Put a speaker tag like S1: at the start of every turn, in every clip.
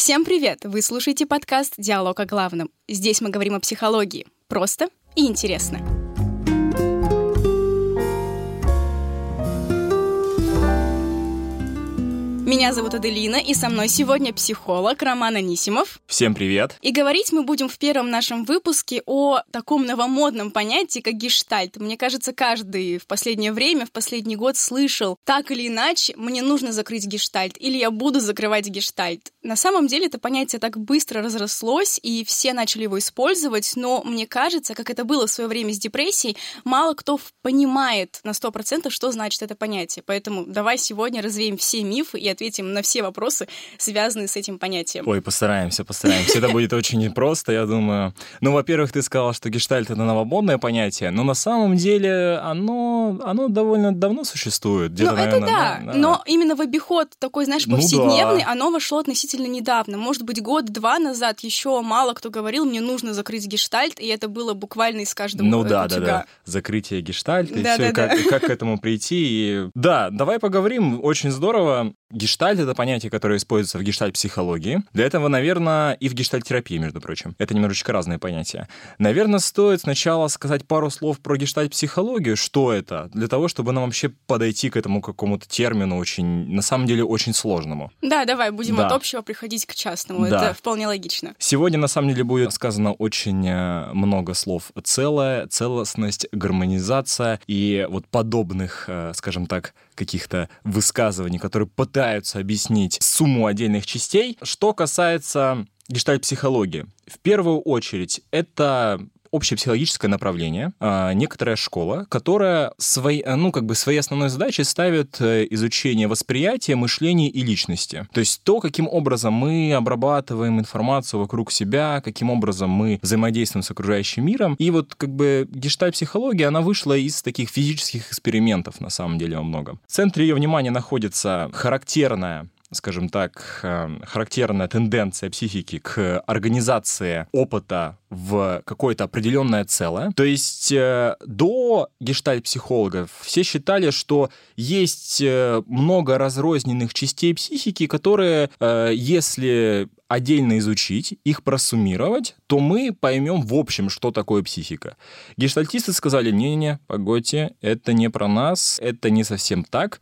S1: Всем привет! Вы слушаете подкаст «Диалог о главном». Здесь мы говорим о психологии. Просто и интересно. Меня зовут Аделина, и со мной сегодня психолог Роман Анисимов.
S2: Всем привет!
S1: И говорить мы будем в первом нашем выпуске о таком новомодном понятии, как гештальт. Мне кажется, каждый в последнее время, в последний год слышал, так или иначе, мне нужно закрыть гештальт, или я буду закрывать гештальт. На самом деле это понятие так быстро разрослось, и все начали его использовать, но мне кажется, как это было в свое время с депрессией, мало кто понимает на 100%, что значит это понятие. Поэтому давай сегодня развеем все мифы и ответим на все вопросы, связанные с этим понятием.
S2: Ой, постараемся, постараемся. Это будет очень непросто, я думаю. Ну, во-первых, ты сказал, что гештальт — это новомодное понятие, но на самом деле оно, оно довольно давно существует.
S1: Ну, это да. но именно в обиход такой, знаешь, повседневный, ну, да. оно вошло относительно недавно. Может быть, год-два назад еще мало кто говорил, мне нужно закрыть гештальт, и это было буквально из каждого
S2: Ну да, да, да. Закрытие гештальта,
S1: да,
S2: и все, как, к этому прийти. Да, давай поговорим. Очень здорово. Гештальт — это понятие, которое используется в гештальт-психологии. Для этого, наверное, и в гештальт-терапии, между прочим. Это немножечко разные понятия. Наверное, стоит сначала сказать пару слов про гештальт-психологию, что это, для того, чтобы нам вообще подойти к этому какому-то термину очень, на самом деле, очень сложному.
S1: Да, давай, будем да. от общего приходить к частному. Да. Это вполне логично.
S2: Сегодня, на самом деле, будет сказано очень э, много слов. Целое, целостность, гармонизация и вот подобных, э, скажем так, каких-то высказываний, которые пытаются объяснить сумму отдельных частей. Что касается гештальт-психологии, в первую очередь это общепсихологическое направление, а, некоторая школа, которая свои, э, ну, как бы своей основной задачей ставит э, изучение восприятия, мышления и личности. То есть то, каким образом мы обрабатываем информацию вокруг себя, каким образом мы взаимодействуем с окружающим миром. И вот как бы гештальт-психология, она вышла из таких физических экспериментов, на самом деле, во многом. В центре ее внимания находится характерная скажем так, э, характерная тенденция психики к организации опыта в какое-то определенное целое. То есть э, до гештальт-психологов все считали, что есть э, много разрозненных частей психики, которые, если отдельно изучить, их просуммировать, то мы поймем в общем, что такое психика. Гештальтисты сказали, не-не-не, погодьте, это не про нас, это не совсем так.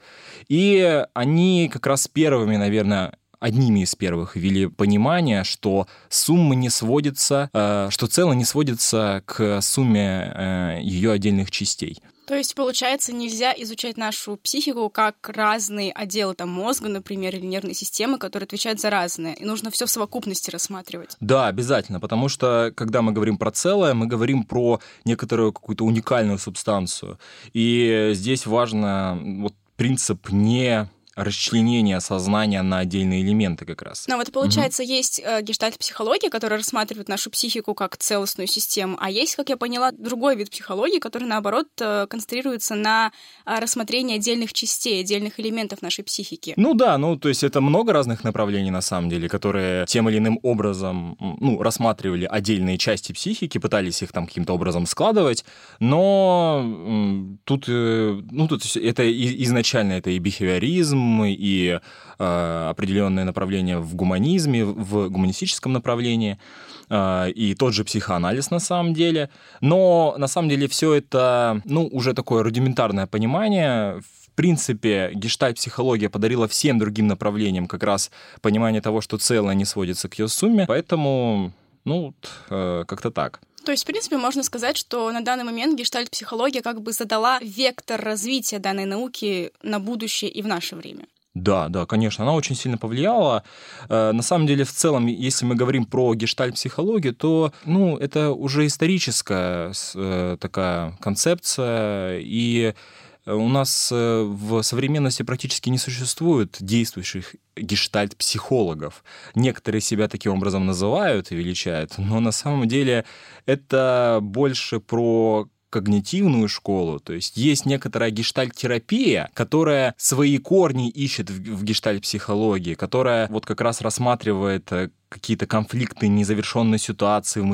S2: И они как раз первыми, наверное, одними из первых ввели понимание, что сумма не сводится, э, что целое не сводится к сумме э, ее отдельных частей.
S1: То есть, получается, нельзя изучать нашу психику как разные отделы там, мозга, например, или нервной системы, которые отвечают за разные. И нужно все в совокупности рассматривать.
S2: Да, обязательно, потому что, когда мы говорим про целое, мы говорим про некоторую какую-то уникальную субстанцию. И здесь важно вот принцип не расчленение сознания на отдельные элементы как раз.
S1: Ну вот получается, угу. есть э, гештальт-психология, которая рассматривает нашу психику как целостную систему, а есть, как я поняла, другой вид психологии, который, наоборот, э, концентрируется на э, рассмотрении отдельных частей, отдельных элементов нашей психики.
S2: Ну да, ну то есть это много разных направлений на самом деле, которые тем или иным образом ну, рассматривали отдельные части психики, пытались их там каким-то образом складывать, но тут, э, ну, тут это изначально это и бихевиоризм, и э, определенное направление в гуманизме, в гуманистическом направлении, э, и тот же психоанализ на самом деле. Но на самом деле все это, ну, уже такое рудиментарное понимание. В принципе, гештальт-психология подарила всем другим направлениям как раз понимание того, что целое не сводится к ее сумме. Поэтому, ну, э, как-то так.
S1: То есть, в принципе, можно сказать, что на данный момент гештальт-психология как бы задала вектор развития данной науки на будущее и в наше время.
S2: Да, да, конечно, она очень сильно повлияла. Э, на самом деле, в целом, если мы говорим про гештальт-психологию, то, ну, это уже историческая э, такая концепция, и у нас э, в современности практически не существует действующих гештальт-психологов. Некоторые себя таким образом называют и величают, но на самом деле это больше про когнитивную школу, то есть есть некоторая гештальт-терапия, которая свои корни ищет в, гештальт-психологии, которая вот как раз рассматривает э, какие-то конфликты, незавершенные ситуации в,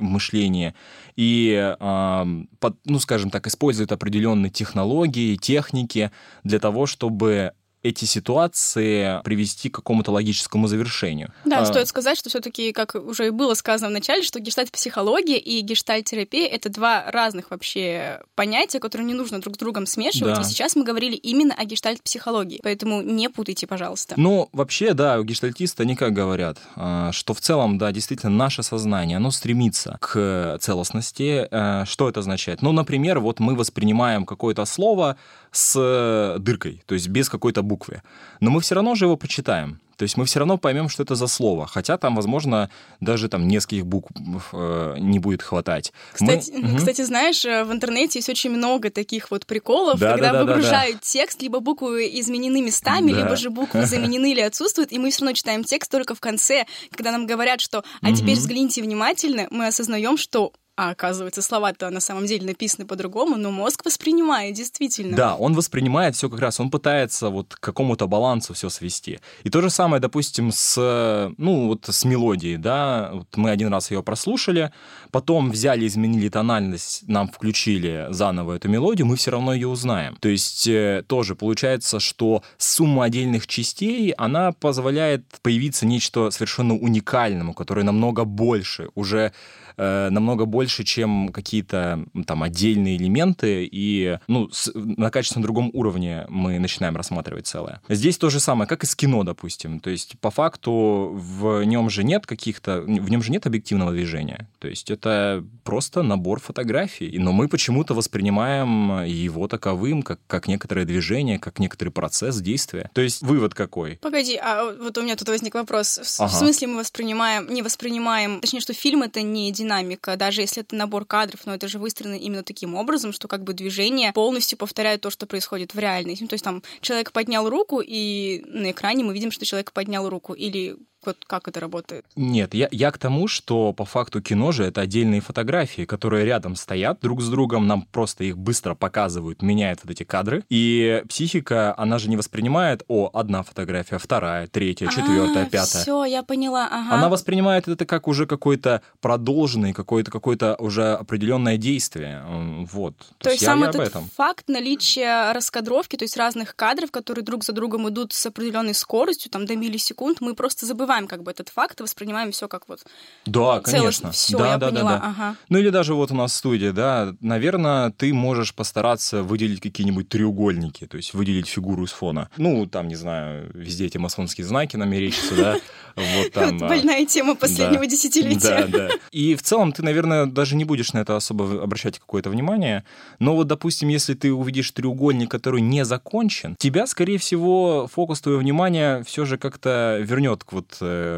S2: мышлении и, ну, скажем так, использует определенные технологии, техники для того, чтобы эти ситуации привести к какому-то логическому завершению.
S1: Да, а... стоит сказать, что все-таки, как уже и было сказано в начале, что гештальт-психология и гештальт-терапия — это два разных вообще понятия, которые не нужно друг с другом смешивать. Да. И сейчас мы говорили именно о гештальт-психологии, поэтому не путайте, пожалуйста.
S2: Ну, вообще, да, у гештальтиста они как говорят, а, что в целом, да, действительно, наше сознание, оно стремится к целостности. А, что это означает? Ну, например, вот мы воспринимаем какое-то слово с дыркой, то есть без какой-то буквы. Но мы все равно же его почитаем. То есть мы все равно поймем, что это за слово, хотя там, возможно, даже там нескольких букв э, не будет хватать.
S1: Кстати, мы... кстати, знаешь, э, в интернете есть очень много таких вот приколов, да, когда да, да, выгружают да, да. текст, либо буквы изменены местами, да. либо же буквы заменены или отсутствуют, и мы все равно читаем текст только в конце, когда нам говорят, что «а теперь взгляните внимательно», мы осознаем, что а оказывается, слова-то на самом деле написаны по-другому, но мозг воспринимает действительно.
S2: Да, он воспринимает все как раз, он пытается вот к какому-то балансу все свести. И то же самое, допустим, с, ну, вот с мелодией, да, вот мы один раз ее прослушали, потом взяли, изменили тональность, нам включили заново эту мелодию, мы все равно ее узнаем. То есть э, тоже получается, что сумма отдельных частей, она позволяет появиться нечто совершенно уникальному, которое намного больше, уже э, намного больше, чем какие-то там отдельные элементы, и ну, с, на качественно другом уровне мы начинаем рассматривать целое. Здесь то же самое, как и с кино, допустим. То есть, по факту, в нем же нет каких-то, в нем же нет объективного движения. То есть, это просто набор фотографий. Но мы почему-то воспринимаем его таковым, как, как некоторое движение, как некоторый процесс действия. То есть, вывод какой?
S1: Погоди, а вот у меня тут возник вопрос. В, ага. в смысле мы воспринимаем, не воспринимаем, точнее, что фильм это не динамика, даже если это набор кадров, но это же выстроено именно таким образом, что как бы движение полностью повторяет то, что происходит в реальности. То есть там человек поднял руку, и на экране мы видим, что человек поднял руку, или вот как это работает?
S2: Нет, я, я к тому, что по факту кино же это отдельные фотографии, которые рядом стоят друг с другом, нам просто их быстро показывают, меняют вот эти кадры. И психика, она же не воспринимает, о, одна фотография, вторая, третья, четвертая, а, пятая.
S1: Все, я поняла. Ага.
S2: Она воспринимает это как уже какой-то продолженный, какое-то какое-то уже определенное действие. Вот. То,
S1: то есть, есть сам я, этот об этом. факт наличия раскадровки, то есть разных кадров, которые друг за другом идут с определенной скоростью, там до миллисекунд, мы просто забываем забываем как бы этот факт и воспринимаем все как вот
S2: Да, конечно.
S1: Все,
S2: да,
S1: я
S2: да,
S1: поняла.
S2: Да, да. Ага. Ну или даже вот у нас в студии, да, наверное, ты можешь постараться выделить какие-нибудь треугольники, то есть выделить фигуру из фона. Ну, там, не знаю, везде эти масонские знаки нам мерещатся, да.
S1: Вот там. Больная тема последнего десятилетия.
S2: Да, да. И в целом ты, наверное, даже не будешь на это особо обращать какое-то внимание. Но вот, допустим, если ты увидишь треугольник, который не закончен, тебя, скорее всего, фокус твоего внимания все же как-то вернет к вот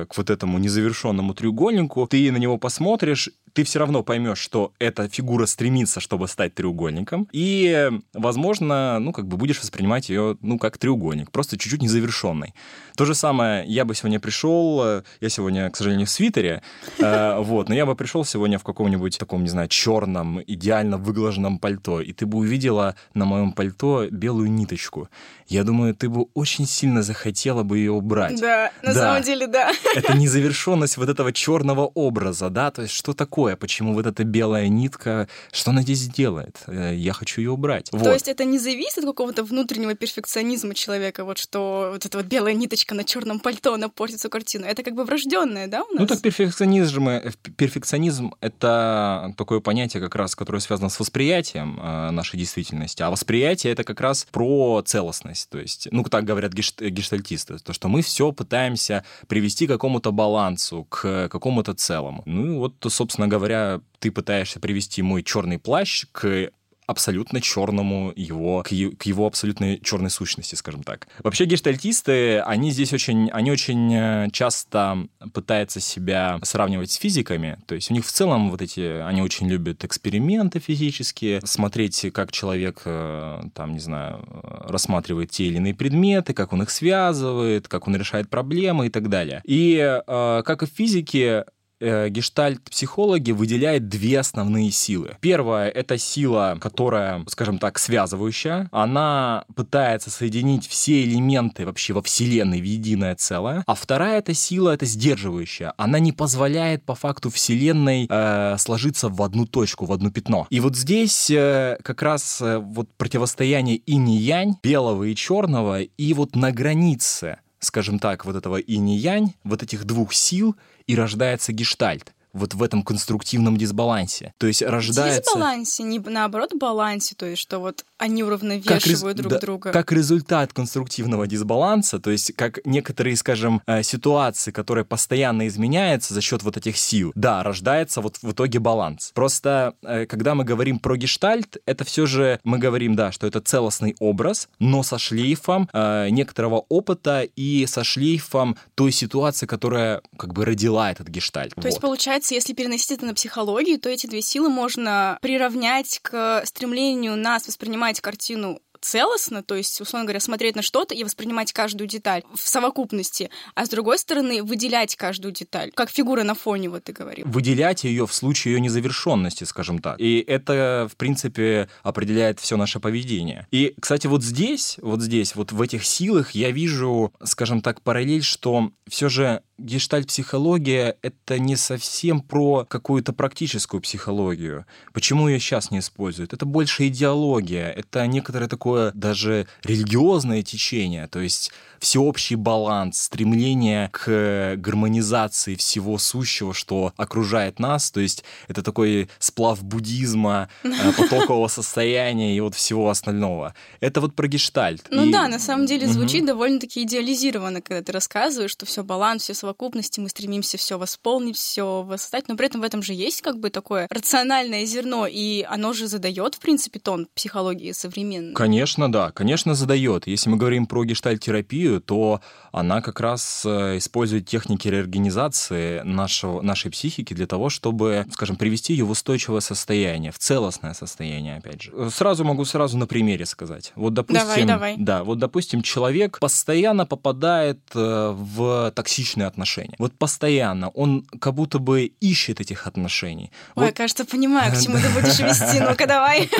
S2: к вот этому незавершенному треугольнику, ты на него посмотришь, ты все равно поймешь, что эта фигура стремится, чтобы стать треугольником, и, возможно, ну, как бы будешь воспринимать ее, ну, как треугольник, просто чуть-чуть незавершенный. То же самое, я бы сегодня пришел, э, я сегодня, к сожалению, в свитере, э, вот, но я бы пришел сегодня в каком-нибудь таком, не знаю, черном, идеально выглаженном пальто, и ты бы увидела на моем пальто белую ниточку. Я думаю, ты бы очень сильно захотела бы ее убрать.
S1: Да, на да. самом деле, да.
S2: Это незавершенность вот этого черного образа, да, то есть что такое такое, почему вот эта белая нитка, что она здесь делает? Э, я хочу ее убрать.
S1: То вот. есть это не зависит от какого-то внутреннего перфекционизма человека, вот что вот эта вот белая ниточка на черном пальто, она портит всю картину. Это как бы врожденное, да, у
S2: нас? Ну так перфекционизм, э, перфекционизм — это такое понятие как раз, которое связано с восприятием э, нашей действительности, а восприятие — это как раз про целостность, то есть, ну так говорят гештальтисты, то, что мы все пытаемся привести к какому-то балансу, к какому-то целому. Ну и вот, собственно говоря, говоря, ты пытаешься привести мой черный плащ к абсолютно черному его, к, его абсолютной черной сущности, скажем так. Вообще гештальтисты, они здесь очень, они очень э, часто пытаются себя сравнивать с физиками, то есть у них в целом вот эти, они очень любят эксперименты физические, смотреть, как человек, э, там, не знаю, рассматривает те или иные предметы, как он их связывает, как он решает проблемы и так далее. И э, как и в физике, э, гештальт-психологи выделяют две основные силы. Первая — это сила, которая, скажем так, связывающая. Она пытается соединить все элементы вообще во Вселенной в единое целое. А вторая — это сила, это сдерживающая. Она не позволяет по факту Вселенной э, сложиться в одну точку, в одно пятно. И вот здесь э, как раз э, вот противостояние инь-янь, белого и черного, и вот на границе скажем так, вот этого инь-янь, вот этих двух сил, и рождается гештальт вот в этом конструктивном дисбалансе. То есть рождается...
S1: Дисбалансе, не наоборот балансе, то есть что вот они уравновешивают как друг
S2: да,
S1: друга.
S2: Как результат конструктивного дисбаланса, то есть как некоторые, скажем, э, ситуации, которые постоянно изменяются за счет вот этих сил, да, рождается вот в итоге баланс. Просто э, когда мы говорим про гештальт, это все же мы говорим, да, что это целостный образ, но со шлейфом э, некоторого опыта и со шлейфом той ситуации, которая как бы родила этот гештальт.
S1: То вот. есть получается, если переносить это на психологию, то эти две силы можно приравнять к стремлению нас воспринимать картину целостно, то есть, условно говоря, смотреть на что-то и воспринимать каждую деталь в совокупности, а с другой стороны выделять каждую деталь, как фигура на фоне, вот ты говорил.
S2: Выделять ее в случае ее незавершенности, скажем так. И это, в принципе, определяет все наше поведение. И, кстати, вот здесь, вот здесь, вот в этих силах я вижу, скажем так, параллель, что все же гештальт-психология — это не совсем про какую-то практическую психологию. Почему ее сейчас не используют? Это больше идеология, это некоторое такое даже религиозное течение, то есть всеобщий баланс, стремление к гармонизации всего сущего, что окружает нас, то есть это такой сплав буддизма, э, потокового состояния и вот всего остального. Это вот про гештальт.
S1: Ну и... да, на самом деле звучит угу. довольно-таки идеализированно, когда ты рассказываешь, что все баланс, все совокупности, мы стремимся все восполнить, все воссоздать, но при этом в этом же есть как бы такое рациональное зерно, и оно же задает, в принципе, тон психологии современной.
S2: Конечно, да, конечно, задает. Если мы говорим про гештальт-терапию, то она как раз э, использует техники реорганизации нашего, нашей психики для того, чтобы, скажем, привести ее в устойчивое состояние, в целостное состояние, опять же. Сразу могу сразу на примере сказать. Вот, допустим,
S1: давай, давай.
S2: Да, вот, допустим, человек постоянно попадает э, в токсичные отношения. Вот постоянно. Он как будто бы ищет этих отношений.
S1: Ой,
S2: вот...
S1: кажется, понимаю, к чему ты будешь вести. Ну-ка, давай.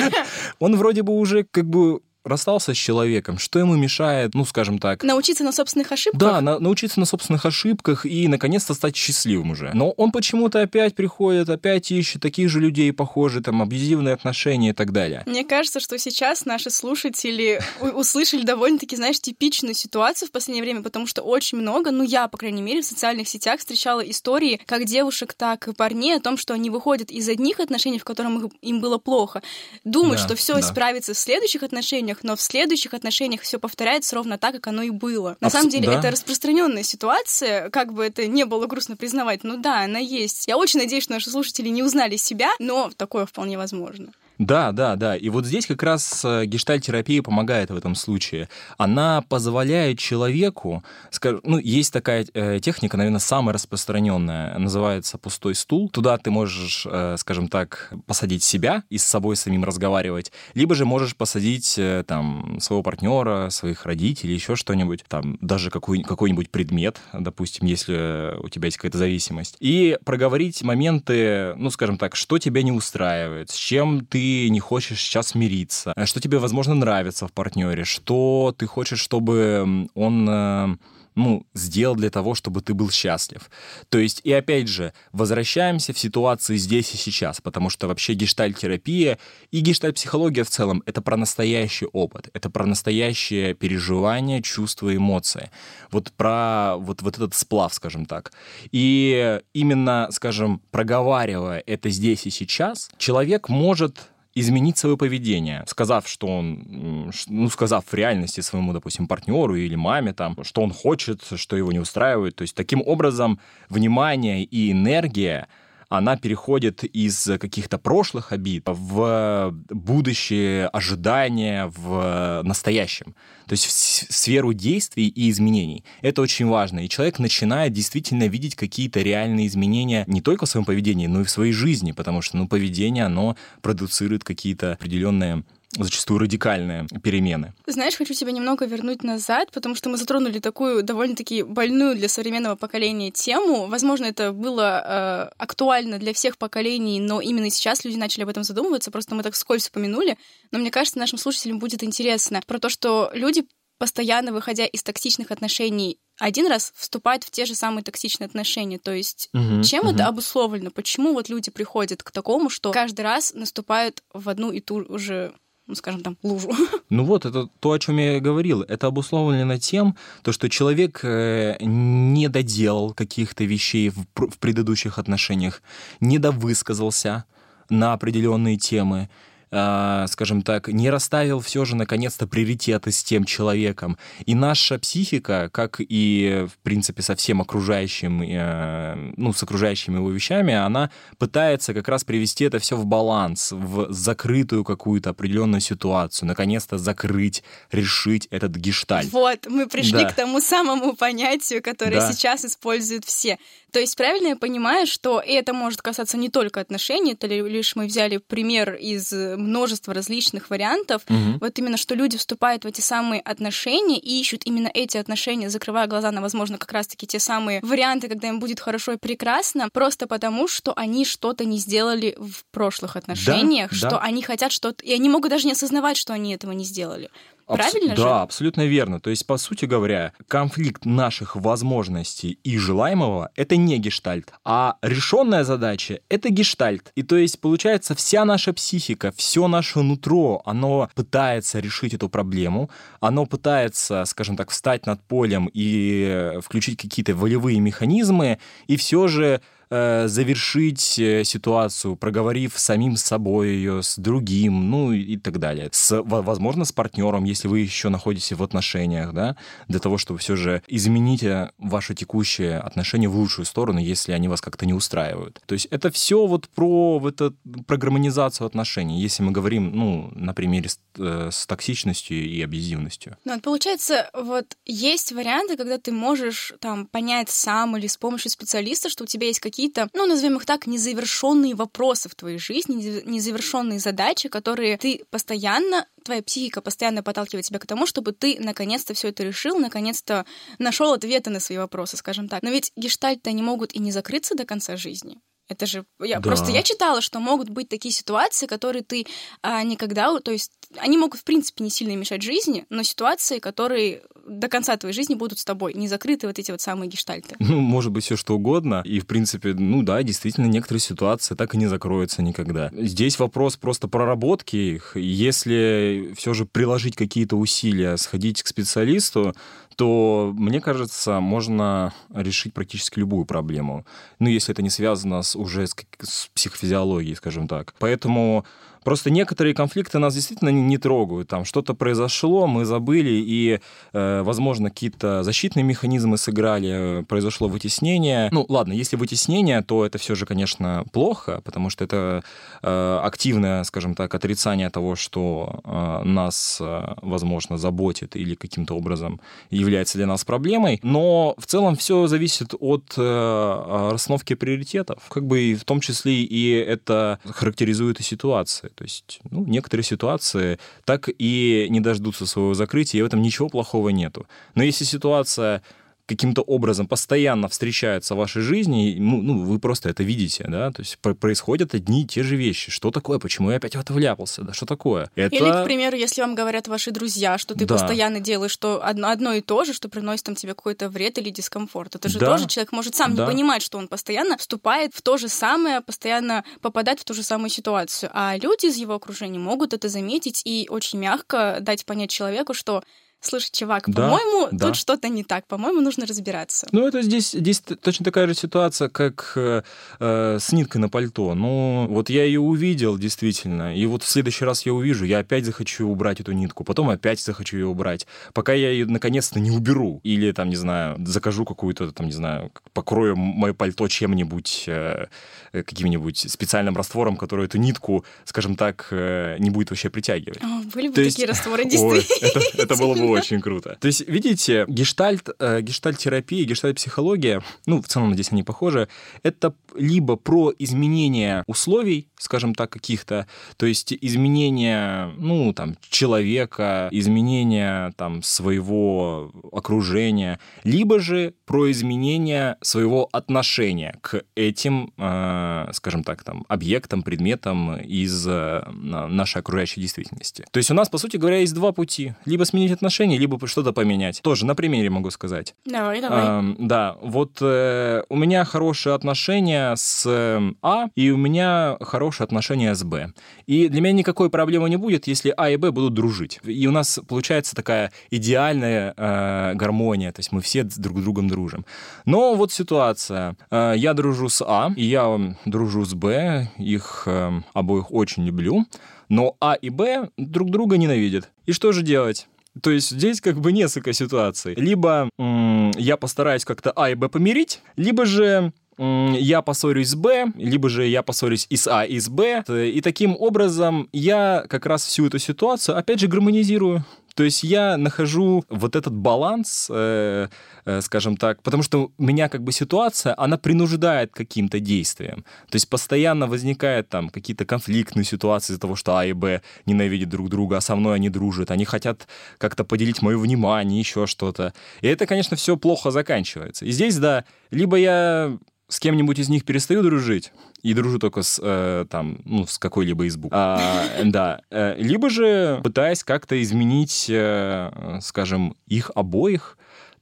S2: Он вроде бы уже как бы расстался с человеком, что ему мешает, ну, скажем так...
S1: Научиться на собственных ошибках?
S2: Да, на, научиться на собственных ошибках и, наконец-то, стать счастливым уже. Но он почему-то опять приходит, опять ищет таких же людей, похожие, там, абьюзивные отношения и так далее.
S1: Мне кажется, что сейчас наши слушатели услышали довольно-таки, знаешь, типичную ситуацию в последнее время, потому что очень много, ну, я, по крайней мере, в социальных сетях встречала истории как девушек, так и парней о том, что они выходят из одних отношений, в которых им было плохо, думают, да, что все да. исправится в следующих отношениях, отношениях, но в следующих отношениях все повторяется ровно так, как оно и было. На Абс- самом деле, да? это распространенная ситуация, как бы это не было грустно признавать, ну да, она есть. Я очень надеюсь, что наши слушатели не узнали себя, но такое вполне возможно.
S2: Да, да, да. И вот здесь как раз э, гештальтерапия помогает в этом случае. Она позволяет человеку, скажем, ну, есть такая э, техника, наверное, самая распространенная, называется пустой стул. Туда ты можешь, э, скажем так, посадить себя и с собой самим разговаривать, либо же можешь посадить там своего партнера, своих родителей, еще что-нибудь, там даже какой, какой-нибудь предмет, допустим, если у тебя есть какая-то зависимость, и проговорить моменты, ну, скажем так, что тебя не устраивает, с чем ты не хочешь сейчас мириться, э, что тебе, возможно, нравится в партнере, что ты хочешь, чтобы он э, ну, сделал для того, чтобы ты был счастлив. То есть, и опять же, возвращаемся в ситуации здесь и сейчас, потому что вообще гештальтерапия и гештальт-психология в целом — это про настоящий опыт, это про настоящее переживание, чувства, эмоции. Вот про вот, вот этот сплав, скажем так. И именно, скажем, проговаривая это здесь и сейчас, человек может изменить свое поведение, сказав, что он, ну, сказав в реальности своему, допустим, партнеру или маме там, что он хочет, что его не устраивает. То есть таким образом внимание и энергия она переходит из каких-то прошлых обид в будущее ожидания в настоящем. То есть в сферу действий и изменений. Это очень важно. И человек начинает действительно видеть какие-то реальные изменения не только в своем поведении, но и в своей жизни, потому что ну, поведение, оно продуцирует какие-то определенные зачастую радикальные перемены.
S1: Знаешь, хочу тебя немного вернуть назад, потому что мы затронули такую довольно-таки больную для современного поколения тему. Возможно, это было э, актуально для всех поколений, но именно сейчас люди начали об этом задумываться, просто мы так вскользь вспомянули. Но мне кажется, нашим слушателям будет интересно про то, что люди постоянно выходя из токсичных отношений один раз вступают в те же самые токсичные отношения. То есть угу, чем угу. это обусловлено? Почему вот люди приходят к такому, что каждый раз наступают в одну и ту же ну, скажем там, лужу.
S2: Ну вот, это то, о чем я говорил. Это обусловлено тем, то, что человек э, не доделал каких-то вещей в, в предыдущих отношениях, не довысказался на определенные темы, скажем так, не расставил все же наконец-то приоритеты с тем человеком. И наша психика, как и, в принципе, со всем окружающим, э, ну, с окружающими его вещами, она пытается как раз привести это все в баланс, в закрытую какую-то определенную ситуацию, наконец-то закрыть, решить этот гештальт.
S1: Вот, мы пришли да. к тому самому понятию, которое да. сейчас используют все. То есть правильно я понимаю, что это может касаться не только отношений, это лишь мы взяли пример из множества различных вариантов. Угу. Вот именно, что люди вступают в эти самые отношения и ищут именно эти отношения, закрывая глаза на, возможно, как раз-таки те самые варианты, когда им будет хорошо и прекрасно, просто потому, что они что-то не сделали в прошлых отношениях, да, что да. они хотят что-то... И они могут даже не осознавать, что они этого не сделали. Правильно
S2: Абс- же? Да, абсолютно верно. То есть, по сути говоря, конфликт наших возможностей и желаемого — это не гештальт, а решенная задача — это гештальт. И то есть, получается, вся наша психика, все наше нутро, оно пытается решить эту проблему, оно пытается, скажем так, встать над полем и включить какие-то волевые механизмы, и все же э, завершить э, ситуацию, проговорив самим собой ее, с другим, ну и так далее. С, возможно, с партнером, если вы еще находитесь в отношениях, да, для того, чтобы все же изменить э, ваши текущие отношения в лучшую сторону, если они вас как-то не устраивают. То есть это все вот про, вот это, про гармонизацию отношений, если мы говорим, ну, на примере с, с токсичностью и абьюзивностью.
S1: Ну, получается, вот есть варианты, когда ты можешь там понять сам или с помощью специалиста, что у тебя есть какие какие-то, ну, назовем их так, незавершенные вопросы в твоей жизни, незавершенные задачи, которые ты постоянно, твоя психика постоянно подталкивает тебя к тому, чтобы ты наконец-то все это решил, наконец-то нашел ответы на свои вопросы, скажем так. Но ведь гештальты они могут и не закрыться до конца жизни. Это же я да. просто я читала, что могут быть такие ситуации, которые ты а, никогда, то есть они могут в принципе не сильно мешать жизни, но ситуации, которые до конца твоей жизни будут с тобой, не закрыты вот эти вот самые гештальты.
S2: Ну, может быть, все что угодно. И, в принципе, ну да, действительно, некоторые ситуации так и не закроются никогда. Здесь вопрос просто проработки их. Если все же приложить какие-то усилия, сходить к специалисту, то, мне кажется, можно решить практически любую проблему. Ну, если это не связано с, уже с, с психофизиологией, скажем так. Поэтому Просто некоторые конфликты нас действительно не трогают. Там что-то произошло, мы забыли, и, э, возможно, какие-то защитные механизмы сыграли, произошло вытеснение. Ну, ладно, если вытеснение, то это все же, конечно, плохо, потому что это э, активное, скажем так, отрицание того, что э, нас, э, возможно, заботит или каким-то образом является для нас проблемой. Но в целом все зависит от э, расстановки приоритетов, как бы и в том числе и это характеризует и ситуации. То есть ну, некоторые ситуации так и не дождутся своего закрытия, и в этом ничего плохого нету. Но если ситуация каким-то образом постоянно встречаются в вашей жизни, ну, ну, вы просто это видите, да, то есть происходят одни и те же вещи. Что такое? Почему я опять в это вляпался? Да что такое?
S1: Это... Или, к примеру, если вам говорят ваши друзья, что ты да. постоянно делаешь что одно, одно и то же, что приносит там тебе какой-то вред или дискомфорт. Это же да. тоже человек может сам да. не понимать, что он постоянно вступает в то же самое, постоянно попадает в ту же самую ситуацию. А люди из его окружения могут это заметить и очень мягко дать понять человеку, что слушай, чувак, да, по-моему, да. тут что-то не так, по-моему, нужно разбираться.
S2: Ну, это здесь, здесь точно такая же ситуация, как э, э, с ниткой на пальто. Ну, вот я ее увидел, действительно, и вот в следующий раз я увижу, я опять захочу убрать эту нитку, потом опять захочу ее убрать, пока я ее наконец-то не уберу. Или, там, не знаю, закажу какую-то, там, не знаю, покрою мое пальто чем-нибудь, э, э, каким-нибудь специальным раствором, который эту нитку, скажем так, э, не будет вообще притягивать.
S1: О, были бы То такие есть... растворы, действительно.
S2: Ой, это, это было бы очень круто. То есть, видите, гештальт, э, гештальт-терапия, гештальт-психология, ну, в целом здесь они похожи, это либо про изменение условий, скажем так, каких-то, то есть изменение, ну, там, человека, изменение, там, своего окружения, либо же про изменение своего отношения к этим, э, скажем так, там, объектам, предметам из э, нашей окружающей действительности. То есть у нас, по сути говоря, есть два пути. Либо сменить отношения, либо что-то поменять. Тоже на примере могу сказать.
S1: Давай, давай.
S2: Э, да, вот э, у меня хорошие отношения с э, А, и у меня хорошие отношения с Б. И для меня никакой проблемы не будет, если А и Б будут дружить. И у нас получается такая идеальная э, гармония, то есть мы все друг с другом дружим. Но вот ситуация. Э, я дружу с А, и я дружу с Б, их э, обоих очень люблю, но А и Б друг друга ненавидят. И что же делать? То есть здесь как бы несколько ситуаций. Либо м- я постараюсь как-то А и Б помирить, либо же я поссорюсь с Б, либо же я поссорюсь и с А, и с Б. И таким образом я как раз всю эту ситуацию, опять же, гармонизирую. То есть я нахожу вот этот баланс, э, э, скажем так, потому что у меня как бы ситуация, она принуждает каким-то действиям. То есть постоянно возникают там какие-то конфликтные ситуации из-за того, что А и Б ненавидят друг друга, а со мной они дружат, они хотят как-то поделить мое внимание, еще что-то. И это, конечно, все плохо заканчивается. И здесь, да, либо я с кем-нибудь из них перестаю дружить и дружу только с э, там ну с какой-либо из букв, а, да, э, либо же пытаясь как-то изменить, э, скажем, их обоих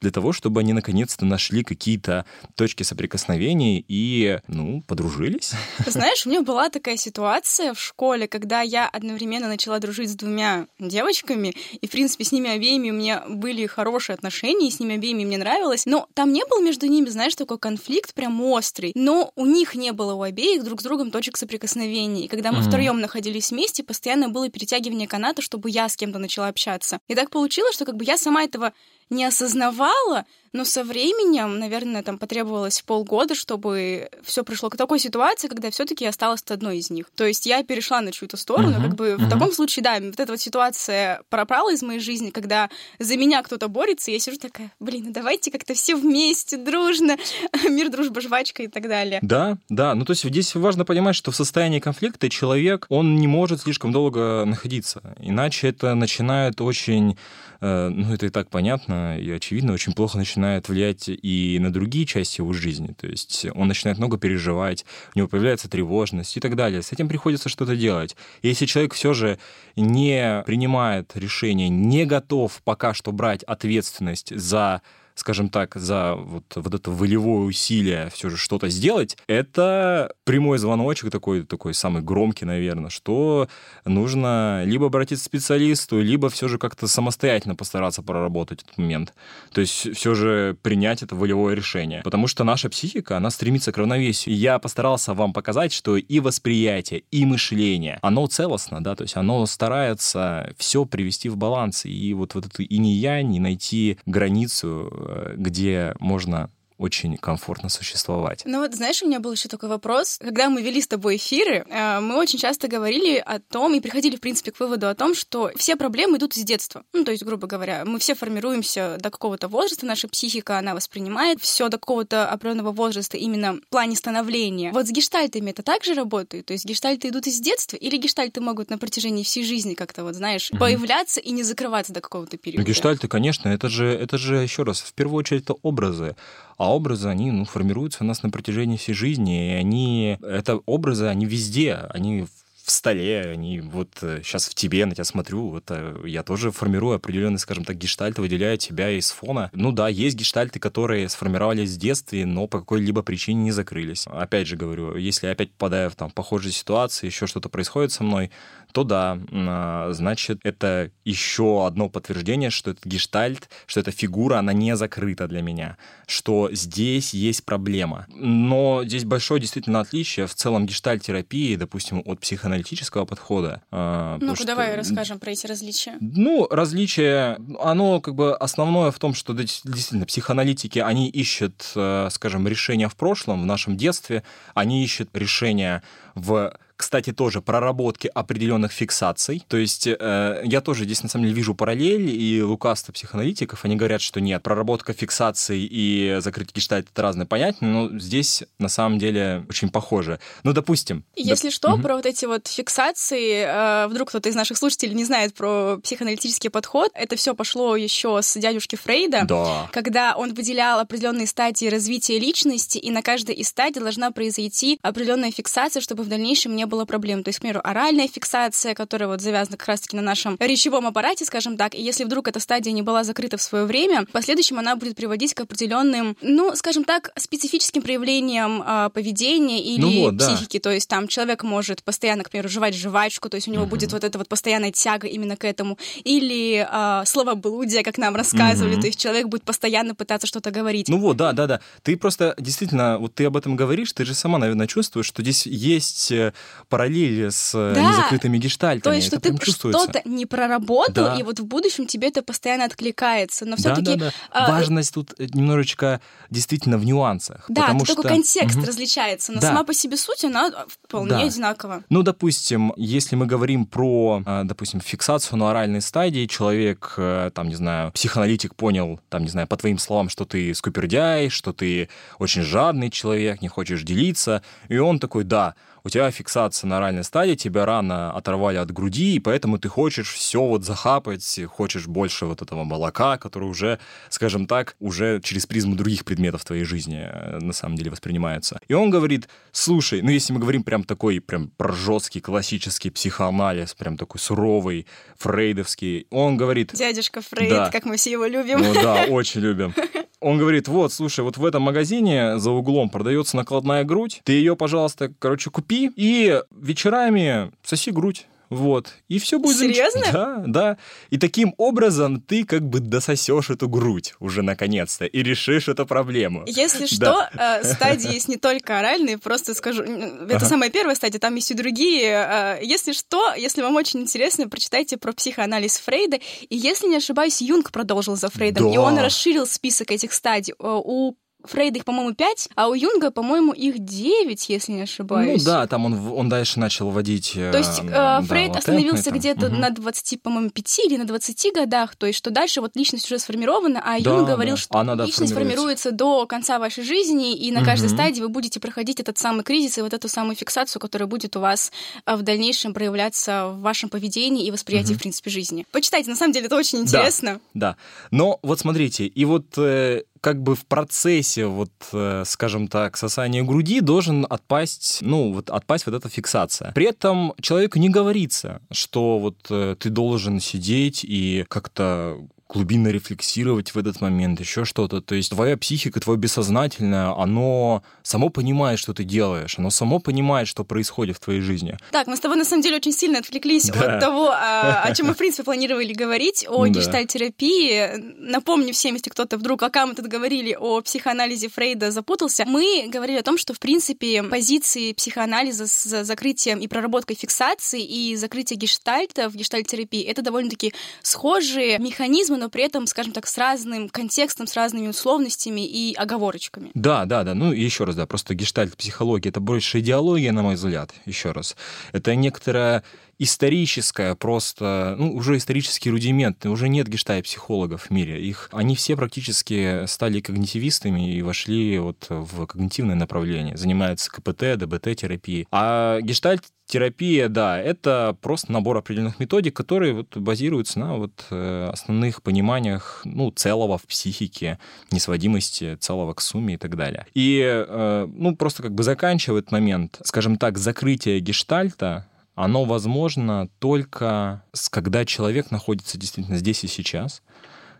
S2: для того, чтобы они наконец-то нашли какие-то точки соприкосновения и, ну, подружились.
S1: Знаешь, у меня была такая ситуация в школе, когда я одновременно начала дружить с двумя девочками, и, в принципе, с ними обеими у меня были хорошие отношения, и с ними обеими мне нравилось, но там не был между ними, знаешь, такой конфликт прям острый, но у них не было у обеих друг с другом точек соприкосновения, и когда мы mm-hmm. втроем находились вместе, постоянно было перетягивание каната, чтобы я с кем-то начала общаться. И так получилось, что как бы я сама этого не осознавала, но со временем, наверное, там потребовалось полгода, чтобы все пришло к такой ситуации, когда все-таки я осталась одной из них. То есть я перешла на чью-то сторону, uh-huh, как бы uh-huh. в таком случае, да, вот эта вот ситуация пропала из моей жизни, когда за меня кто-то борется, и я сижу такая, блин, ну давайте как-то все вместе, дружно, мир, дружба, жвачка и так далее.
S2: Да, да, ну то есть здесь важно понимать, что в состоянии конфликта человек, он не может слишком долго находиться, иначе это начинает очень Э, ну, это и так понятно и очевидно, очень плохо начинает влиять и на другие части его жизни. То есть он начинает много переживать, у него появляется тревожность и так далее. С этим приходится что-то делать. И если человек все же не принимает решение, не готов пока что брать ответственность за скажем так, за вот, вот это волевое усилие все же что-то сделать, это прямой звоночек такой, такой самый громкий, наверное, что нужно либо обратиться к специалисту, либо все же как-то самостоятельно постараться проработать этот момент. То есть все же принять это волевое решение. Потому что наша психика, она стремится к равновесию. Я постарался вам показать, что и восприятие, и мышление, оно целостно, да, то есть оно старается все привести в баланс. И вот, вот эту и не я, не найти границу где можно очень комфортно существовать.
S1: Ну вот, знаешь, у меня был еще такой вопрос. Когда мы вели с тобой эфиры, э, мы очень часто говорили о том и приходили, в принципе, к выводу о том, что все проблемы идут из детства. Ну, то есть, грубо говоря, мы все формируемся до какого-то возраста, наша психика, она воспринимает все до какого-то определенного возраста именно в плане становления. Вот с гештальтами это также работает? То есть гештальты идут из детства или гештальты могут на протяжении всей жизни как-то, вот знаешь, угу. появляться и не закрываться до какого-то периода?
S2: Ну, гештальты, конечно, это же, это же, еще раз, в первую очередь, это образы а образы, они ну, формируются у нас на протяжении всей жизни, и они, это образы, они везде, они в столе, они вот сейчас э, в тебе, на тебя смотрю, вот э, я тоже формирую определенный, скажем так, гештальт, выделяю тебя из фона. Ну да, есть гештальты, которые сформировались в детстве, но по какой-либо причине не закрылись. Опять же говорю, если я опять попадаю в там похожие ситуации, еще что-то происходит со мной, то да, а, значит, это еще одно подтверждение, что этот гештальт, что эта фигура, она не закрыта для меня, что здесь есть проблема. Но здесь большое действительно отличие в целом гештальт-терапии, допустим, от психоаналитического подхода.
S1: А, Ну-ка, что... давай расскажем про эти различия.
S2: Ну, различие, оно как бы основное в том, что действительно психоаналитики, они ищут, э, скажем, решения в прошлом, в нашем детстве, они ищут решения в кстати, тоже проработки определенных фиксаций. То есть э, я тоже здесь на самом деле вижу параллель, и лукавство психоаналитиков, они говорят, что нет, проработка фиксаций и закрытие гештальт — это разные понятия, но здесь на самом деле очень похоже. Ну, допустим...
S1: Если
S2: доп...
S1: что, угу. про вот эти вот фиксации, э, вдруг кто-то из наших слушателей не знает про психоаналитический подход, это все пошло еще с дядюшки Фрейда,
S2: да.
S1: когда он выделял определенные стадии развития личности, и на каждой из стадий должна произойти определенная фиксация, чтобы в дальнейшем не было проблем. То есть, к примеру, оральная фиксация, которая вот завязана как раз-таки на нашем речевом аппарате, скажем так, и если вдруг эта стадия не была закрыта в свое время, в последующем она будет приводить к определенным, ну, скажем так, специфическим проявлениям э, поведения или ну вот, психики. Да. То есть там человек может постоянно, к примеру, жевать жвачку, то есть у него uh-huh. будет вот эта вот постоянная тяга именно к этому. Или э, словоблудие, как нам рассказывали, uh-huh. то есть человек будет постоянно пытаться что-то говорить.
S2: Ну вот, да, да, да. Ты просто действительно, вот ты об этом говоришь, ты же сама, наверное, чувствуешь, что здесь есть э, параллели с э, да. незакрытыми гештальтами.
S1: То есть, что ты что-то не проработал, да. и вот в будущем тебе это постоянно откликается. Но все-таки... Да, да,
S2: да. А... Важность тут немножечко действительно в нюансах.
S1: Да,
S2: потому
S1: что... только контекст угу. различается, но да. сама по себе суть, она вполне да. одинакова.
S2: Ну, допустим, если мы говорим про, э, допустим, фиксацию на оральной стадии, человек, там, не знаю, психоаналитик понял, там, не знаю, по твоим словам, что ты скупердяй, что ты очень жадный человек, не хочешь делиться, и он такой, да, у тебя фиксация на оральной стадии, тебя рано оторвали от груди, и поэтому ты хочешь все вот захапать, хочешь больше вот этого молока, который уже, скажем так, уже через призму других предметов твоей жизни э, на самом деле воспринимается. И он говорит, слушай, ну если мы говорим прям такой, прям про жесткий классический психоанализ, прям такой суровый, фрейдовский, он говорит...
S1: Дядюшка Фрейд, да, как мы все его любим.
S2: Ну да, очень любим. Он говорит, вот, слушай, вот в этом магазине за углом продается накладная грудь, ты ее, пожалуйста, короче, купи и вечерами соси грудь. Вот. И все будет
S1: Серьезно?
S2: Да, да. И таким образом ты как бы дососешь эту грудь уже наконец-то и решишь эту проблему.
S1: Если что, да. Э, стадии есть не только оральные, просто скажу, это ага. самая первая стадия, там есть и другие. Э, если что, если вам очень интересно, прочитайте про психоанализ Фрейда. И если не ошибаюсь, Юнг продолжил за Фрейдом, да. и он расширил список этих стадий. Э, у Фрейда их, по-моему, 5, а у Юнга, по-моему, их 9, если не ошибаюсь.
S2: Ну да, там он, он дальше начал вводить...
S1: То есть э, да, Фрейд остановился где-то угу. на 20, по-моему, 5 или на 20 годах, то есть что дальше вот личность уже сформирована, а да, Юнг говорил, да. что Она, да, личность формируется до конца вашей жизни, и на угу. каждой стадии вы будете проходить этот самый кризис и вот эту самую фиксацию, которая будет у вас э, в дальнейшем проявляться в вашем поведении и восприятии, угу. в принципе, жизни. Почитайте, на самом деле это очень интересно.
S2: Да, да. Но вот смотрите, и вот... Э, как бы в процессе, вот, э, скажем так, сосания груди должен отпасть, ну, вот отпасть вот эта фиксация. При этом человеку не говорится, что вот э, ты должен сидеть и как-то глубинно рефлексировать в этот момент, еще что-то. То есть твоя психика, твое бессознательное, оно само понимает, что ты делаешь, оно само понимает, что происходит в твоей жизни.
S1: Так, мы с тобой на самом деле очень сильно отвлеклись да. от того, а, о чем мы, в принципе, планировали говорить, о да. гештальтерапии. Напомню всем, если кто-то вдруг, пока мы тут говорили о психоанализе Фрейда, запутался, мы говорили о том, что, в принципе, позиции психоанализа с закрытием и проработкой фиксации и закрытие гештальта в гештальтерапии — это довольно-таки схожие механизмы, но при этом, скажем так, с разным контекстом, с разными условностями и оговорочками.
S2: Да, да, да. Ну, еще раз, да, просто гештальт психология — это больше идеология, на мой взгляд, еще раз. Это некоторая историческая просто, ну, уже исторический рудимент, уже нет гештальт-психологов в мире. Их, они все практически стали когнитивистами и вошли вот в когнитивное направление, занимаются КПТ, ДБТ-терапией. А гештальт терапия, да, это просто набор определенных методик, которые вот базируются на вот э, основных пониманиях, ну, целого в психике, несводимости целого к сумме и так далее. И, э, ну, просто как бы заканчивает момент, скажем так, закрытия гештальта, оно возможно только когда человек находится действительно здесь и сейчас,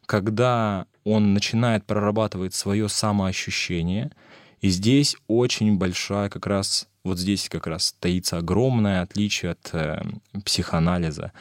S2: когда он начинает прорабатывать свое самоощущение, и здесь очень большая как раз, вот здесь как раз стоится огромное отличие от э, психоанализа,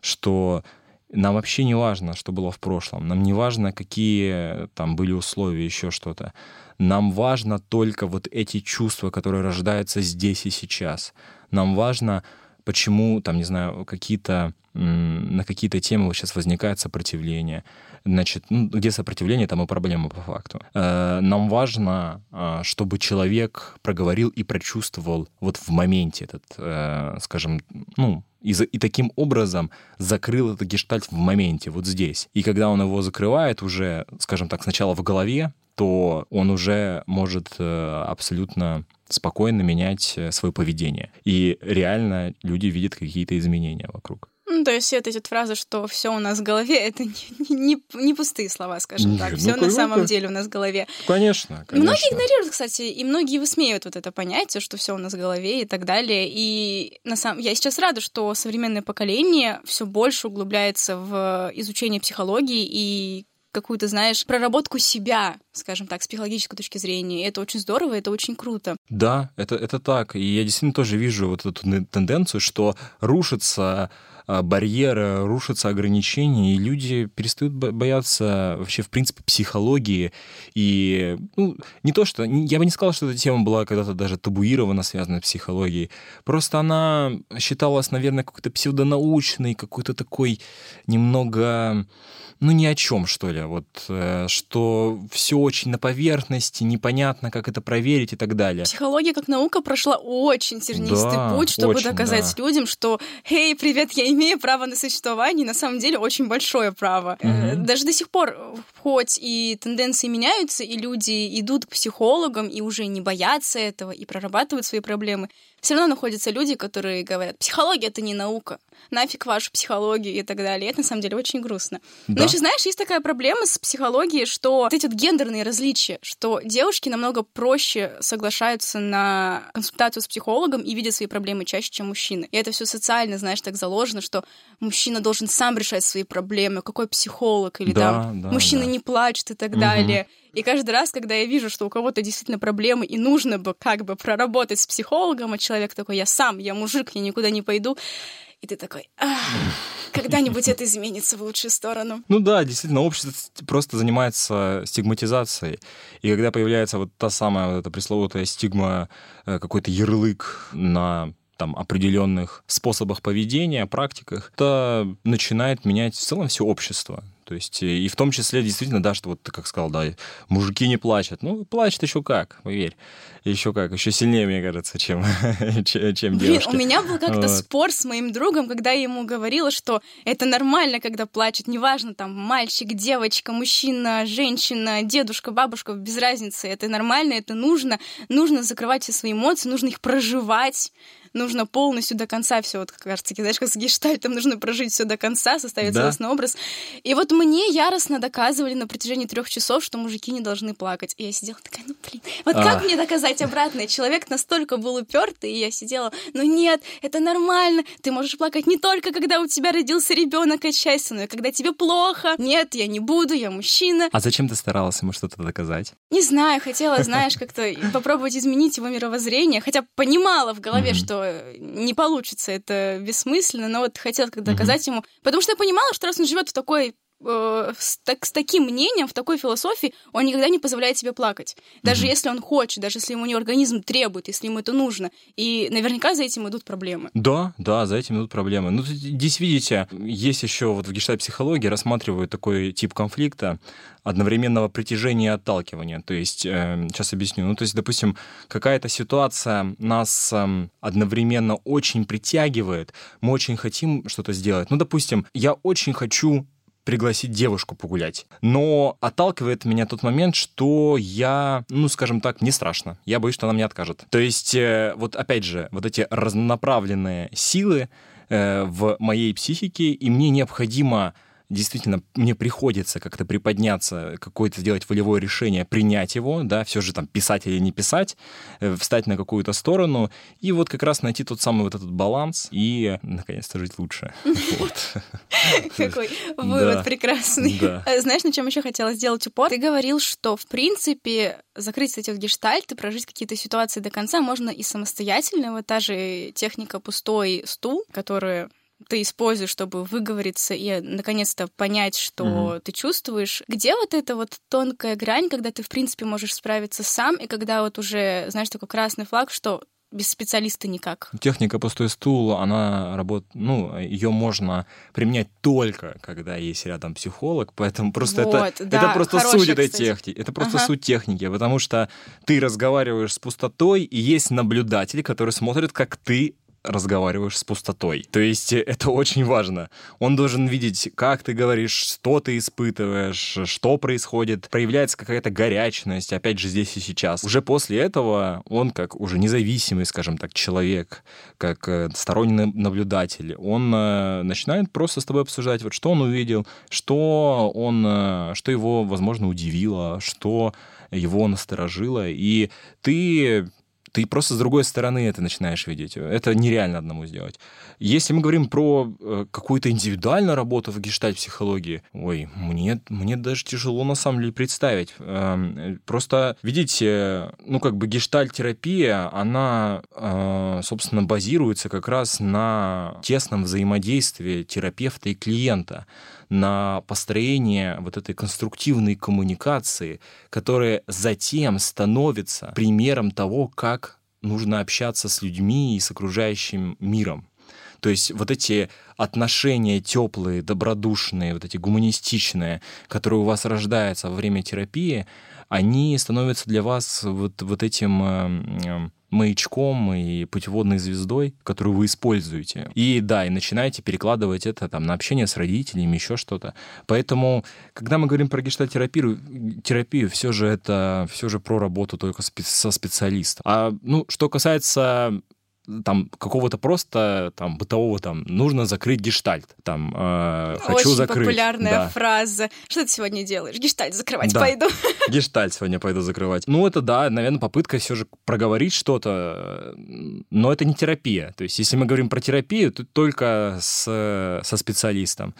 S2: что нам вообще не важно, что было в прошлом, нам не важно, какие там были условия, еще что-то. Нам важно только вот эти чувства, которые рождаются здесь и сейчас. Нам важно почему, там, не знаю, какие-то на какие-то темы вот сейчас возникает сопротивление. Значит, ну, где сопротивление, там и проблема по факту. Э, нам важно, э, чтобы человек проговорил и прочувствовал вот в моменте этот, э, скажем, ну, и, за, и таким образом закрыл этот гештальт в моменте, вот здесь. И когда он его закрывает уже, скажем так, сначала в голове, то он уже может абсолютно спокойно менять свое поведение. И реально люди видят какие-то изменения вокруг.
S1: Ну, то есть это эта фраза, что все у нас в голове, это не, не, не пустые слова, скажем так. Все ну, на самом деле у нас в голове.
S2: Конечно,
S1: конечно. Многие игнорируют, кстати, и многие высмеивают вот это понятие, что все у нас в голове и так далее. И на самом я сейчас рада, что современное поколение все больше углубляется в изучение психологии и какую-то, знаешь, проработку себя, скажем так, с психологической точки зрения. И это очень здорово, это очень круто.
S2: Да, это, это так. И я действительно тоже вижу вот эту тенденцию, что рушится барьеры, рушатся ограничения, и люди перестают бояться вообще, в принципе, психологии. И, ну, не то, что... Я бы не сказал, что эта тема была когда-то даже табуирована, связанная с психологией. Просто она считалась, наверное, какой-то псевдонаучной, какой-то такой немного ну, ни о чем, что ли, вот, э, что все очень на поверхности, непонятно, как это проверить и так далее.
S1: Психология как наука прошла очень тернистый да, путь, чтобы очень, доказать да. людям, что, эй, привет, я имею право на существование, на самом деле очень большое право. Угу. Даже до сих пор, хоть и тенденции меняются, и люди идут к психологам и уже не боятся этого, и прорабатывают свои проблемы, все равно находятся люди, которые говорят, психология — это не наука, нафиг вашу психологию и так далее. И это, на самом деле, очень грустно. Да. Но еще, знаешь, есть такая проблема с психологией, что вот эти вот гендерные различия, что девушки намного проще соглашаются на консультацию с психологом и видят свои проблемы чаще, чем мужчины. И это все социально, знаешь, так заложено, что мужчина должен сам решать свои проблемы, какой психолог, или да, там да, мужчина да. не плачет и так угу. далее. И каждый раз, когда я вижу, что у кого-то действительно проблемы, и нужно бы как бы проработать с психологом, а человек такой, я сам, я мужик, я никуда не пойду, и ты такой, когда-нибудь это изменится в лучшую сторону.
S2: Ну да, действительно, общество просто занимается стигматизацией. И когда появляется вот та самая вот эта пресловутая стигма, э, какой-то ярлык на там, определенных способах поведения, практиках, это начинает менять в целом все общество. То есть, и в том числе, действительно, да, что вот ты как сказал, да, мужики не плачут. Ну, плачут еще как, поверь. Еще как, еще сильнее, мне кажется, чем, чем девушки.
S1: у меня был как-то вот. спор с моим другом, когда я ему говорила, что это нормально, когда плачет, неважно, там, мальчик, девочка, мужчина, женщина, дедушка, бабушка, без разницы, это нормально, это нужно, нужно закрывать все свои эмоции, нужно их проживать, нужно полностью до конца все, вот, кажется, знаешь, как с гештальтом нужно прожить все до конца, составить да. целостный образ. И вот мне яростно доказывали на протяжении трех часов, что мужики не должны плакать. И я сидела такая, ну блин, вот а. как мне доказать обратное? Человек настолько был упертый, и я сидела, ну нет, это нормально, ты можешь плакать не только когда у тебя родился ребенок от счастья, но и когда тебе плохо. Нет, я не буду, я мужчина.
S2: А зачем ты старалась ему что-то доказать?
S1: Не знаю, хотела, знаешь, как-то попробовать изменить его мировоззрение, хотя понимала в голове, что не получится, это бессмысленно, но вот хотела доказать ему, потому что я понимала, что раз он живет в такой э, с, так, с таким мнением, в такой философии, он никогда не позволяет себе плакать. Даже mm-hmm. если он хочет, даже если ему не организм требует, если ему это нужно. И наверняка за этим идут проблемы.
S2: Да, да, за этим идут проблемы. Ну, здесь, видите, есть еще вот в гештальт-психологии рассматривают такой тип конфликта одновременного притяжения и отталкивания. То есть, э, сейчас объясню. Ну, то есть, допустим, какая-то ситуация нас э, одновременно очень притягивает, мы очень хотим что-то сделать. Ну, допустим, я очень хочу пригласить девушку погулять. Но отталкивает меня тот момент, что я, ну, скажем так, не страшно. Я боюсь, что она мне откажет. То есть, э, вот опять же, вот эти разнонаправленные силы э, в моей психике, и мне необходимо действительно мне приходится как-то приподняться, какое-то сделать волевое решение, принять его, да, все же там писать или не писать, э, встать на какую-то сторону, и вот как раз найти тот самый вот этот баланс и, наконец-то, жить лучше.
S1: Какой вывод прекрасный. Э, знаешь, на чем еще хотела сделать упор? Ты говорил, что, в принципе, закрыть эти гештальты, прожить какие-то ситуации до конца можно и самостоятельно. Вот та же техника «пустой стул», которая ты используешь, чтобы выговориться и наконец-то понять, что mm-hmm. ты чувствуешь. Где вот эта вот тонкая грань, когда ты, в принципе, можешь справиться сам, и когда вот уже, знаешь, такой красный флаг, что без специалиста никак.
S2: Техника пустой стул, она работает, ну, ее можно применять только, когда есть рядом психолог, поэтому просто вот, это, да, это просто суть этой техники, это просто ага. суть техники, потому что ты разговариваешь с пустотой, и есть наблюдатель, который смотрит, как ты разговариваешь с пустотой. То есть э, это очень важно. Он должен видеть, как ты говоришь, что ты испытываешь, что происходит, проявляется какая-то горячность, опять же, здесь и сейчас. Уже после этого он, как уже независимый, скажем так, человек, как э, сторонний наблюдатель, он э, начинает просто с тобой обсуждать, вот что он увидел, что он, что его, возможно, удивило, что его насторожило, и ты ты просто с другой стороны это начинаешь видеть. Это нереально одному сделать. Если мы говорим про э, какую-то индивидуальную работу в гештальт-психологии, ой, мне, мне даже тяжело на самом деле представить. Эм, просто, видите, ну как бы гештальт-терапия, она, э, собственно, базируется как раз на тесном взаимодействии терапевта и клиента на построение вот этой конструктивной коммуникации, которая затем становится примером того, как нужно общаться с людьми и с окружающим миром. То есть вот эти отношения теплые, добродушные, вот эти гуманистичные, которые у вас рождаются во время терапии, они становятся для вас вот, вот этим э, маячком и путеводной звездой, которую вы используете. И да, и начинаете перекладывать это там на общение с родителями, еще что-то. Поэтому, когда мы говорим про гештальтерапию, терапию, все же это все же про работу только со специалистом. А ну, что касается там какого-то просто там бытового там нужно закрыть гештальт там э, хочу
S1: Очень
S2: закрыть
S1: популярная да. фраза. Что ты сегодня делаешь? Гештальт закрывать
S2: да.
S1: пойду
S2: гештальт сегодня пойду закрывать. Ну это да наверное попытка все же проговорить что-то но это не терапия. То есть если мы говорим про терапию то только с со специалистом.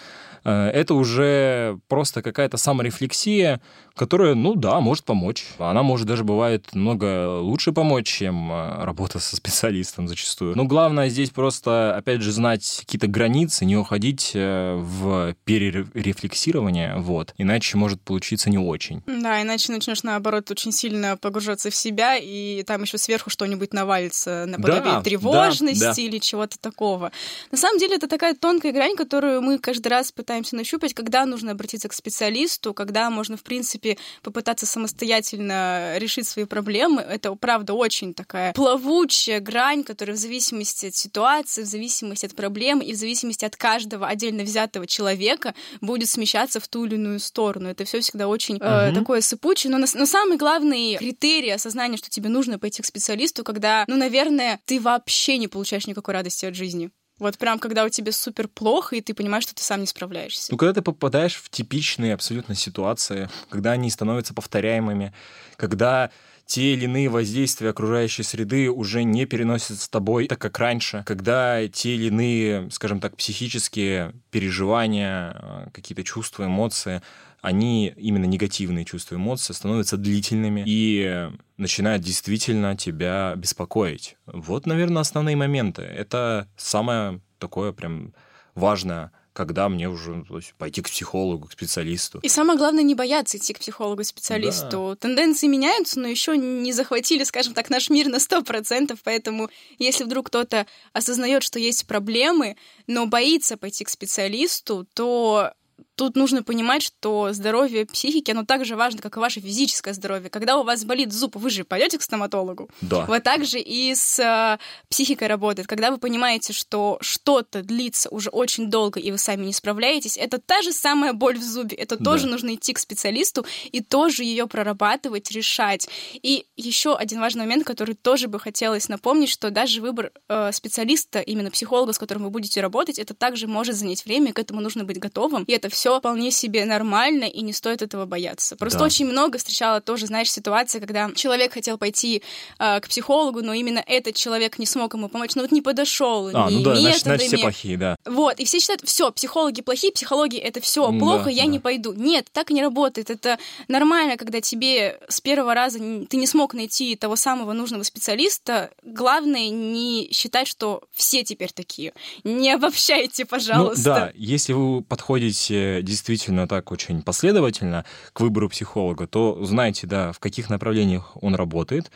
S2: Э, это уже просто какая-то саморефлексия, которая, ну да, может помочь. Она может даже бывает много лучше помочь, чем э, работа со специалистом зачастую. Но главное здесь просто, опять же, знать какие-то границы, не уходить э, в перерефлексирование, вот. Иначе может получиться не очень.
S1: Да, иначе начнешь, наоборот, очень сильно погружаться в себя, и там еще сверху что-нибудь навалится наподобие да, тревожности да, да. или чего-то такого. На самом деле это такая тонкая грань, которую мы каждый раз пытаемся нащупать, когда нужно обратиться к специалисту, когда можно, в принципе, попытаться самостоятельно решить свои проблемы. Это, правда, очень такая плавучая грань, которая в зависимости от ситуации, в зависимости от проблем и в зависимости от каждого отдельно взятого человека будет смещаться в ту или иную сторону. Это все всегда очень uh-huh. э, такое сыпучее. Но, но самый главный критерий осознания, что тебе нужно пойти к специалисту, когда, ну, наверное, ты вообще не получаешь никакой радости от жизни. Вот прям когда у тебя супер плохо, и ты понимаешь, что ты сам не справляешься.
S2: Ну, когда ты попадаешь в типичные абсолютно ситуации, когда они становятся повторяемыми, когда те или иные воздействия окружающей среды уже не переносятся с тобой так, как раньше, когда те или иные, скажем так, психические переживания, э, какие-то чувства, эмоции, они, именно негативные чувства, эмоции, становятся длительными и начинают действительно тебя беспокоить. Вот, наверное, основные моменты. Это самое такое прям важное когда мне уже то есть, пойти к психологу, к специалисту.
S1: И самое главное, не бояться идти к психологу, специалисту. Да. Тенденции меняются, но еще не захватили, скажем так, наш мир на 100%, поэтому если вдруг кто-то осознает, что есть проблемы, но боится пойти к специалисту, то тут нужно понимать, что здоровье психики, оно так же важно, как и ваше физическое здоровье. Когда у вас болит зуб, вы же пойдете к стоматологу.
S2: Да.
S1: Вот так же и с э, психикой работает. Когда вы понимаете, что что-то длится уже очень долго, и вы сами не справляетесь, это та же самая боль в зубе. Это да. тоже нужно идти к специалисту и тоже ее прорабатывать, решать. И еще один важный момент, который тоже бы хотелось напомнить, что даже выбор э, специалиста, именно психолога, с которым вы будете работать, это также может занять время, к этому нужно быть готовым. И это все вполне себе нормально, и не стоит этого бояться. Просто да. очень много встречала тоже, знаешь, ситуации, когда человек хотел пойти э, к психологу, но именно этот человек не смог ему помочь, ну вот не подошел,
S2: а,
S1: не
S2: ну да, значит, значит, все плохие, да.
S1: Вот, и все считают, все, психологи плохие, психологи это все плохо, да, я да. не пойду. Нет, так не работает. Это нормально, когда тебе с первого раза ты не смог найти того самого нужного специалиста. Главное не считать, что все теперь такие. Не обобщайте, пожалуйста.
S2: Ну, да, если вы подходите действительно так очень последовательно к выбору психолога, то знаете, да, в каких направлениях он работает,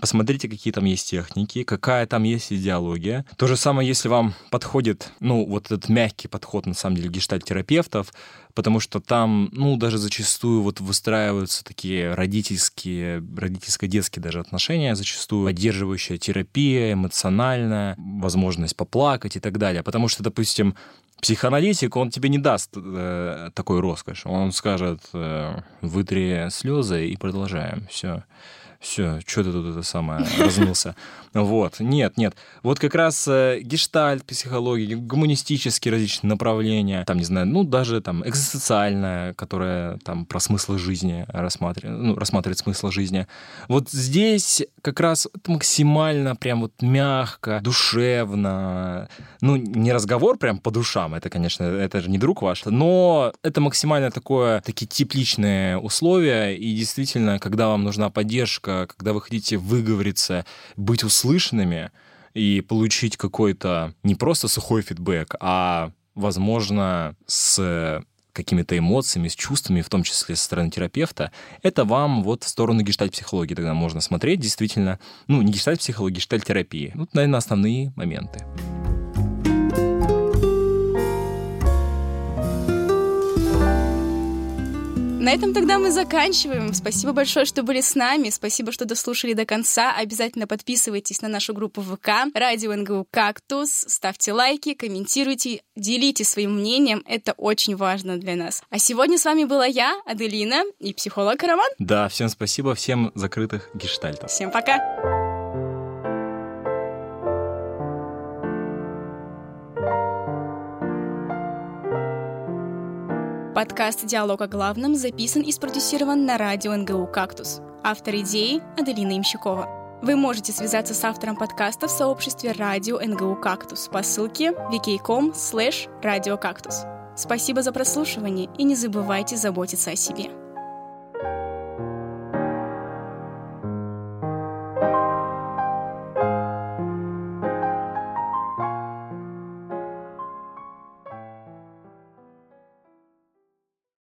S2: посмотрите, какие там есть техники, какая там есть идеология. То же самое, если вам подходит, ну, вот этот мягкий подход, на самом деле, гештальтерапевтов, потому что там, ну, даже зачастую вот выстраиваются такие родительские, родительско-детские даже отношения, зачастую поддерживающая терапия, эмоциональная, возможность поплакать и так далее. Потому что, допустим, психоаналитик, он тебе не даст э, такой роскошь. Он скажет, э, вытри слезы и продолжаем. Все все, что ты тут это самое размылся. Вот, нет, нет. Вот как раз э, гештальт, психология, гуманистические различные направления, там, не знаю, ну, даже там экзистенциальная, которая там про смысл жизни рассматривает, ну, рассматривает смысл жизни. Вот здесь как раз максимально прям вот мягко, душевно, ну, не разговор прям по душам, это, конечно, это же не друг ваш, но это максимально такое, такие тепличные условия, и действительно, когда вам нужна поддержка, когда вы хотите выговориться, быть услышанными и получить какой-то не просто сухой фидбэк, а, возможно, с какими-то эмоциями, с чувствами, в том числе со стороны терапевта, это вам вот в сторону гештальт-психологии тогда можно смотреть, действительно. Ну, не гештальт-психологии, гештальт-терапии. Вот, наверное, основные моменты.
S1: На этом тогда мы заканчиваем. Спасибо большое, что были с нами. Спасибо, что дослушали до конца. Обязательно подписывайтесь на нашу группу ВК «Радио НГУ Кактус». Ставьте лайки, комментируйте, делитесь своим мнением. Это очень важно для нас. А сегодня с вами была я, Аделина, и психолог Роман.
S2: Да, всем спасибо, всем закрытых гештальтов.
S1: Всем пока! Подкаст «Диалог о главном» записан и спродюсирован на радио НГУ «Кактус». Автор идеи – Аделина Имщикова. Вы можете связаться с автором подкаста в сообществе радио НГУ «Кактус» по ссылке wiki.com slash радиокактус. Спасибо за прослушивание и не забывайте заботиться о себе.